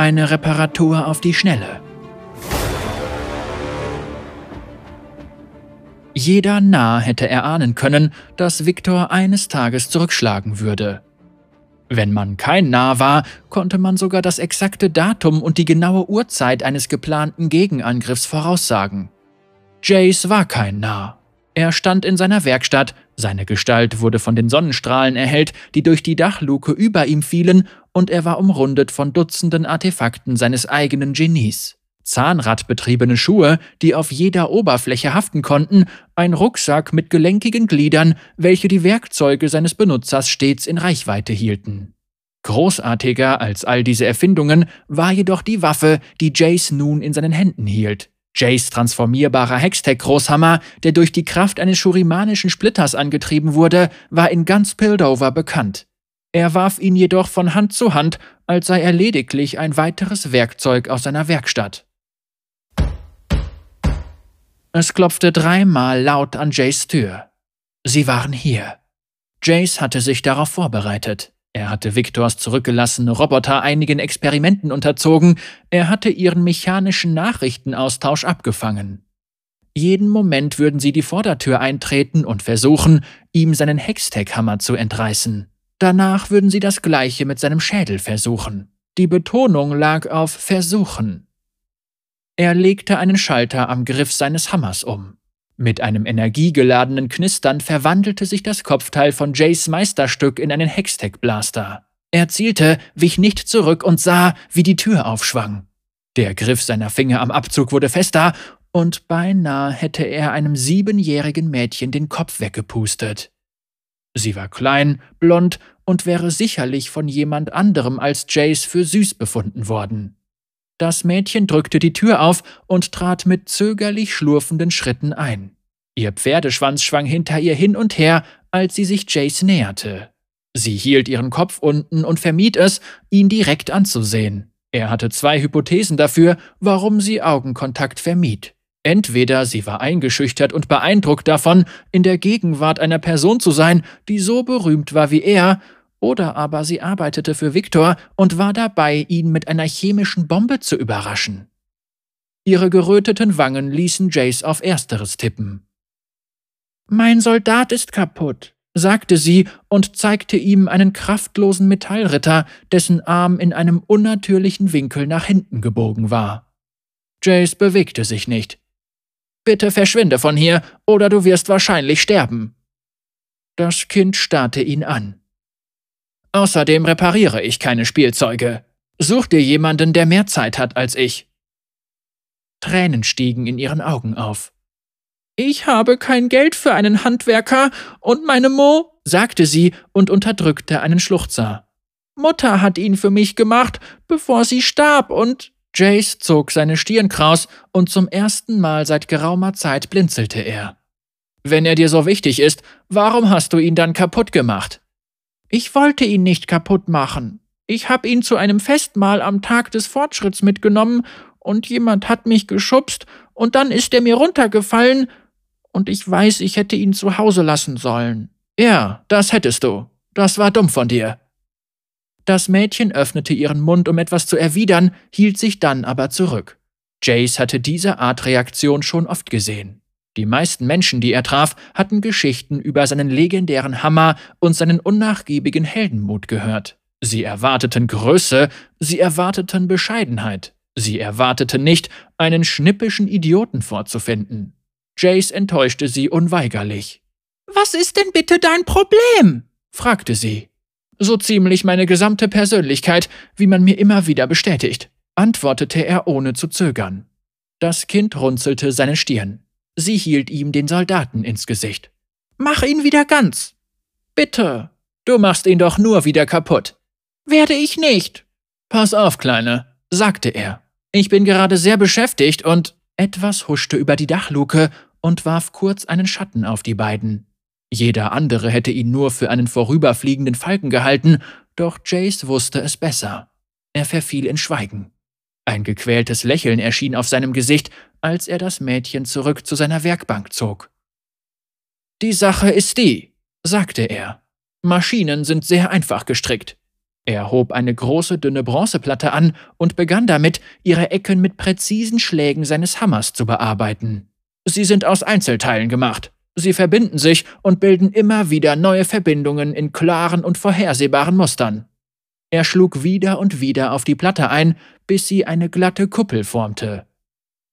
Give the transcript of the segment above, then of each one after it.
Eine Reparatur auf die Schnelle. Jeder Narr hätte erahnen können, dass Viktor eines Tages zurückschlagen würde. Wenn man kein Narr war, konnte man sogar das exakte Datum und die genaue Uhrzeit eines geplanten Gegenangriffs voraussagen. Jace war kein Narr. Er stand in seiner Werkstatt, seine Gestalt wurde von den Sonnenstrahlen erhellt, die durch die Dachluke über ihm fielen, und er war umrundet von Dutzenden Artefakten seines eigenen Genies. Zahnradbetriebene Schuhe, die auf jeder Oberfläche haften konnten, ein Rucksack mit gelenkigen Gliedern, welche die Werkzeuge seines Benutzers stets in Reichweite hielten. Großartiger als all diese Erfindungen war jedoch die Waffe, die Jace nun in seinen Händen hielt. Jace transformierbarer Hextech-Großhammer, der durch die Kraft eines schurimanischen Splitters angetrieben wurde, war in ganz Pildover bekannt. Er warf ihn jedoch von Hand zu Hand, als sei er lediglich ein weiteres Werkzeug aus seiner Werkstatt. Es klopfte dreimal laut an Jays Tür. Sie waren hier. Jace hatte sich darauf vorbereitet. Er hatte Victors zurückgelassene Roboter einigen Experimenten unterzogen, er hatte ihren mechanischen Nachrichtenaustausch abgefangen. Jeden Moment würden sie die Vordertür eintreten und versuchen, ihm seinen Hextech-Hammer zu entreißen. Danach würden sie das gleiche mit seinem Schädel versuchen. Die Betonung lag auf versuchen. Er legte einen Schalter am Griff seines Hammers um. Mit einem energiegeladenen Knistern verwandelte sich das Kopfteil von Jays Meisterstück in einen Hextech-Blaster. Er zielte, wich nicht zurück und sah, wie die Tür aufschwang. Der Griff seiner Finger am Abzug wurde fester, und beinahe hätte er einem siebenjährigen Mädchen den Kopf weggepustet. Sie war klein, blond und wäre sicherlich von jemand anderem als Jace für süß befunden worden. Das Mädchen drückte die Tür auf und trat mit zögerlich schlurfenden Schritten ein. Ihr Pferdeschwanz schwang hinter ihr hin und her, als sie sich Jace näherte. Sie hielt ihren Kopf unten und vermied es, ihn direkt anzusehen. Er hatte zwei Hypothesen dafür, warum sie Augenkontakt vermied. Entweder sie war eingeschüchtert und beeindruckt davon, in der Gegenwart einer Person zu sein, die so berühmt war wie er, oder aber sie arbeitete für Viktor und war dabei, ihn mit einer chemischen Bombe zu überraschen. Ihre geröteten Wangen ließen Jace auf Ersteres tippen. Mein Soldat ist kaputt, sagte sie und zeigte ihm einen kraftlosen Metallritter, dessen Arm in einem unnatürlichen Winkel nach hinten gebogen war. Jace bewegte sich nicht. Bitte verschwinde von hier, oder du wirst wahrscheinlich sterben. Das Kind starrte ihn an. Außerdem repariere ich keine Spielzeuge. Such dir jemanden, der mehr Zeit hat als ich. Tränen stiegen in ihren Augen auf. Ich habe kein Geld für einen Handwerker und meine Mo, sagte sie und unterdrückte einen Schluchzer. Mutter hat ihn für mich gemacht, bevor sie starb und Jace zog seine Stirn kraus und zum ersten Mal seit geraumer Zeit blinzelte er. Wenn er dir so wichtig ist, warum hast du ihn dann kaputt gemacht? Ich wollte ihn nicht kaputt machen. Ich hab ihn zu einem Festmahl am Tag des Fortschritts mitgenommen und jemand hat mich geschubst und dann ist er mir runtergefallen und ich weiß, ich hätte ihn zu Hause lassen sollen. Ja, das hättest du. Das war dumm von dir. Das Mädchen öffnete ihren Mund, um etwas zu erwidern, hielt sich dann aber zurück. Jace hatte diese Art Reaktion schon oft gesehen. Die meisten Menschen, die er traf, hatten Geschichten über seinen legendären Hammer und seinen unnachgiebigen Heldenmut gehört. Sie erwarteten Größe, sie erwarteten Bescheidenheit, sie erwarteten nicht, einen schnippischen Idioten vorzufinden. Jace enttäuschte sie unweigerlich. Was ist denn bitte dein Problem? fragte sie. So ziemlich meine gesamte Persönlichkeit, wie man mir immer wieder bestätigt, antwortete er ohne zu zögern. Das Kind runzelte seine Stirn. Sie hielt ihm den Soldaten ins Gesicht. Mach ihn wieder ganz. Bitte. Du machst ihn doch nur wieder kaputt. Werde ich nicht. Pass auf, Kleine, sagte er. Ich bin gerade sehr beschäftigt und etwas huschte über die Dachluke und warf kurz einen Schatten auf die beiden. Jeder andere hätte ihn nur für einen vorüberfliegenden Falken gehalten, doch Jace wusste es besser. Er verfiel in Schweigen. Ein gequältes Lächeln erschien auf seinem Gesicht, als er das Mädchen zurück zu seiner Werkbank zog. Die Sache ist die, sagte er. Maschinen sind sehr einfach gestrickt. Er hob eine große, dünne Bronzeplatte an und begann damit, ihre Ecken mit präzisen Schlägen seines Hammers zu bearbeiten. Sie sind aus Einzelteilen gemacht. Sie verbinden sich und bilden immer wieder neue Verbindungen in klaren und vorhersehbaren Mustern. Er schlug wieder und wieder auf die Platte ein, bis sie eine glatte Kuppel formte.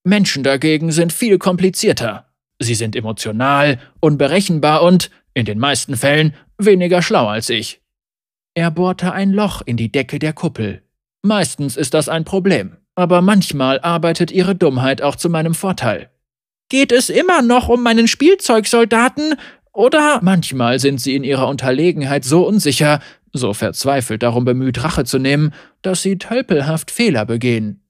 Menschen dagegen sind viel komplizierter. Sie sind emotional, unberechenbar und, in den meisten Fällen, weniger schlau als ich. Er bohrte ein Loch in die Decke der Kuppel. Meistens ist das ein Problem, aber manchmal arbeitet ihre Dummheit auch zu meinem Vorteil. Geht es immer noch um meinen Spielzeugsoldaten? Oder manchmal sind sie in ihrer Unterlegenheit so unsicher, so verzweifelt darum bemüht, Rache zu nehmen, dass sie tölpelhaft Fehler begehen.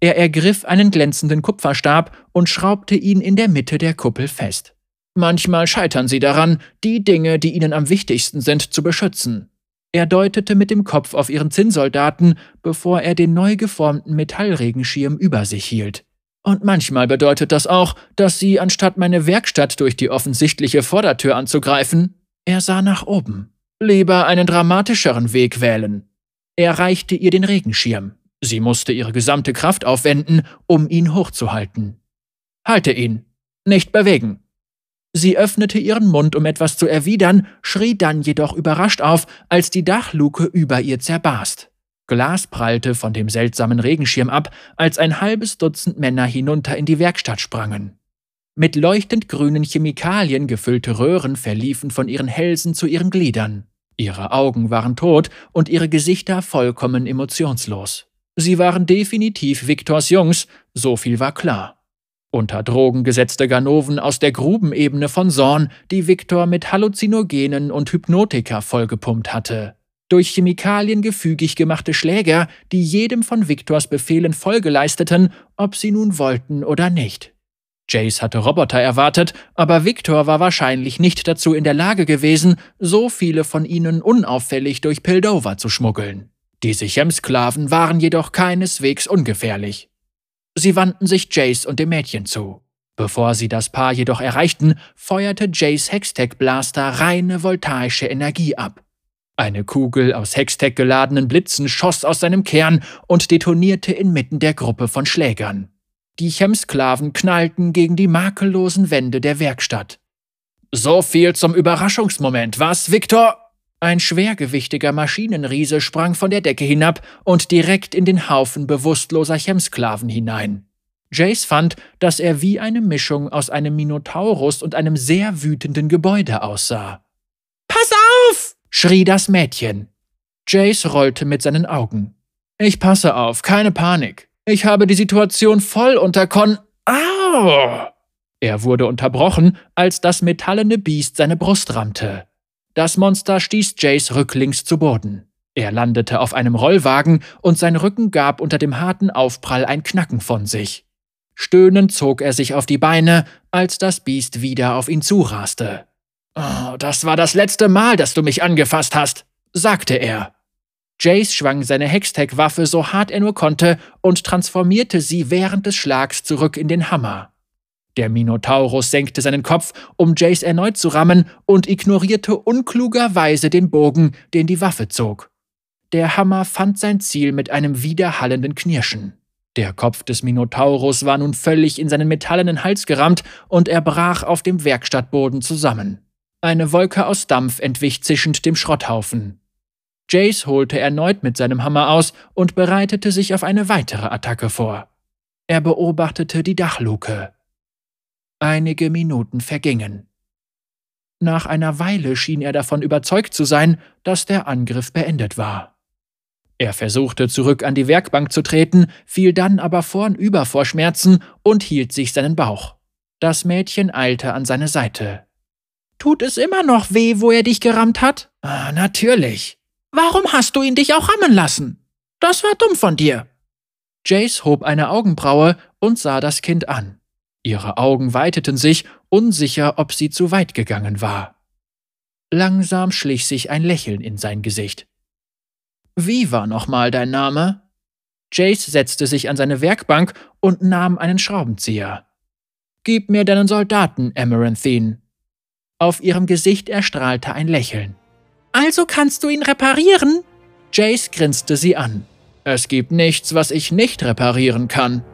Er ergriff einen glänzenden Kupferstab und schraubte ihn in der Mitte der Kuppel fest. Manchmal scheitern sie daran, die Dinge, die ihnen am wichtigsten sind, zu beschützen. Er deutete mit dem Kopf auf ihren Zinnsoldaten, bevor er den neu geformten Metallregenschirm über sich hielt. Und manchmal bedeutet das auch, dass sie, anstatt meine Werkstatt durch die offensichtliche Vordertür anzugreifen, er sah nach oben, lieber einen dramatischeren Weg wählen. Er reichte ihr den Regenschirm. Sie musste ihre gesamte Kraft aufwenden, um ihn hochzuhalten. Halte ihn. Nicht bewegen. Sie öffnete ihren Mund, um etwas zu erwidern, schrie dann jedoch überrascht auf, als die Dachluke über ihr zerbarst. Glas prallte von dem seltsamen Regenschirm ab, als ein halbes Dutzend Männer hinunter in die Werkstatt sprangen. Mit leuchtend grünen Chemikalien gefüllte Röhren verliefen von ihren Hälsen zu ihren Gliedern. Ihre Augen waren tot und ihre Gesichter vollkommen emotionslos. Sie waren definitiv Viktors Jungs, so viel war klar. Unter Drogen gesetzte Ganoven aus der Grubenebene von Sorn, die Viktor mit Halluzinogenen und Hypnotika vollgepumpt hatte durch Chemikalien gefügig gemachte Schläger, die jedem von Victors Befehlen Folge leisteten, ob sie nun wollten oder nicht. Jace hatte Roboter erwartet, aber Victor war wahrscheinlich nicht dazu in der Lage gewesen, so viele von ihnen unauffällig durch Pildover zu schmuggeln. Die Sichem-Sklaven waren jedoch keineswegs ungefährlich. Sie wandten sich Jace und dem Mädchen zu. Bevor sie das Paar jedoch erreichten, feuerte Jace Hextech Blaster reine voltaische Energie ab. Eine Kugel aus Hextech geladenen Blitzen schoss aus seinem Kern und detonierte inmitten der Gruppe von Schlägern. Die Chemsklaven knallten gegen die makellosen Wände der Werkstatt. So viel zum Überraschungsmoment, was, Viktor? Ein schwergewichtiger Maschinenriese sprang von der Decke hinab und direkt in den Haufen bewusstloser Chemsklaven hinein. Jace fand, dass er wie eine Mischung aus einem Minotaurus und einem sehr wütenden Gebäude aussah. Pass auf! Schrie das Mädchen. Jace rollte mit seinen Augen. Ich passe auf, keine Panik. Ich habe die Situation voll unter Kon. Au! Er wurde unterbrochen, als das metallene Biest seine Brust rammte. Das Monster stieß Jace rücklings zu Boden. Er landete auf einem Rollwagen und sein Rücken gab unter dem harten Aufprall ein Knacken von sich. Stöhnend zog er sich auf die Beine, als das Biest wieder auf ihn zuraste. Oh, das war das letzte Mal, dass du mich angefasst hast, sagte er. Jace schwang seine Hextech-Waffe so hart er nur konnte und transformierte sie während des Schlags zurück in den Hammer. Der Minotaurus senkte seinen Kopf, um Jace erneut zu rammen, und ignorierte unklugerweise den Bogen, den die Waffe zog. Der Hammer fand sein Ziel mit einem widerhallenden Knirschen. Der Kopf des Minotaurus war nun völlig in seinen metallenen Hals gerammt und er brach auf dem Werkstattboden zusammen. Eine Wolke aus Dampf entwich zischend dem Schrotthaufen. Jace holte erneut mit seinem Hammer aus und bereitete sich auf eine weitere Attacke vor. Er beobachtete die Dachluke. Einige Minuten vergingen. Nach einer Weile schien er davon überzeugt zu sein, dass der Angriff beendet war. Er versuchte zurück an die Werkbank zu treten, fiel dann aber vornüber vor Schmerzen und hielt sich seinen Bauch. Das Mädchen eilte an seine Seite. Tut es immer noch weh, wo er dich gerammt hat? Ah, natürlich. Warum hast du ihn dich auch rammen lassen? Das war dumm von dir. Jace hob eine Augenbraue und sah das Kind an. Ihre Augen weiteten sich, unsicher, ob sie zu weit gegangen war. Langsam schlich sich ein Lächeln in sein Gesicht. Wie war nochmal dein Name? Jace setzte sich an seine Werkbank und nahm einen Schraubenzieher. Gib mir deinen Soldaten, Amaranthine. Auf ihrem Gesicht erstrahlte ein Lächeln. Also kannst du ihn reparieren? Jace grinste sie an. Es gibt nichts, was ich nicht reparieren kann.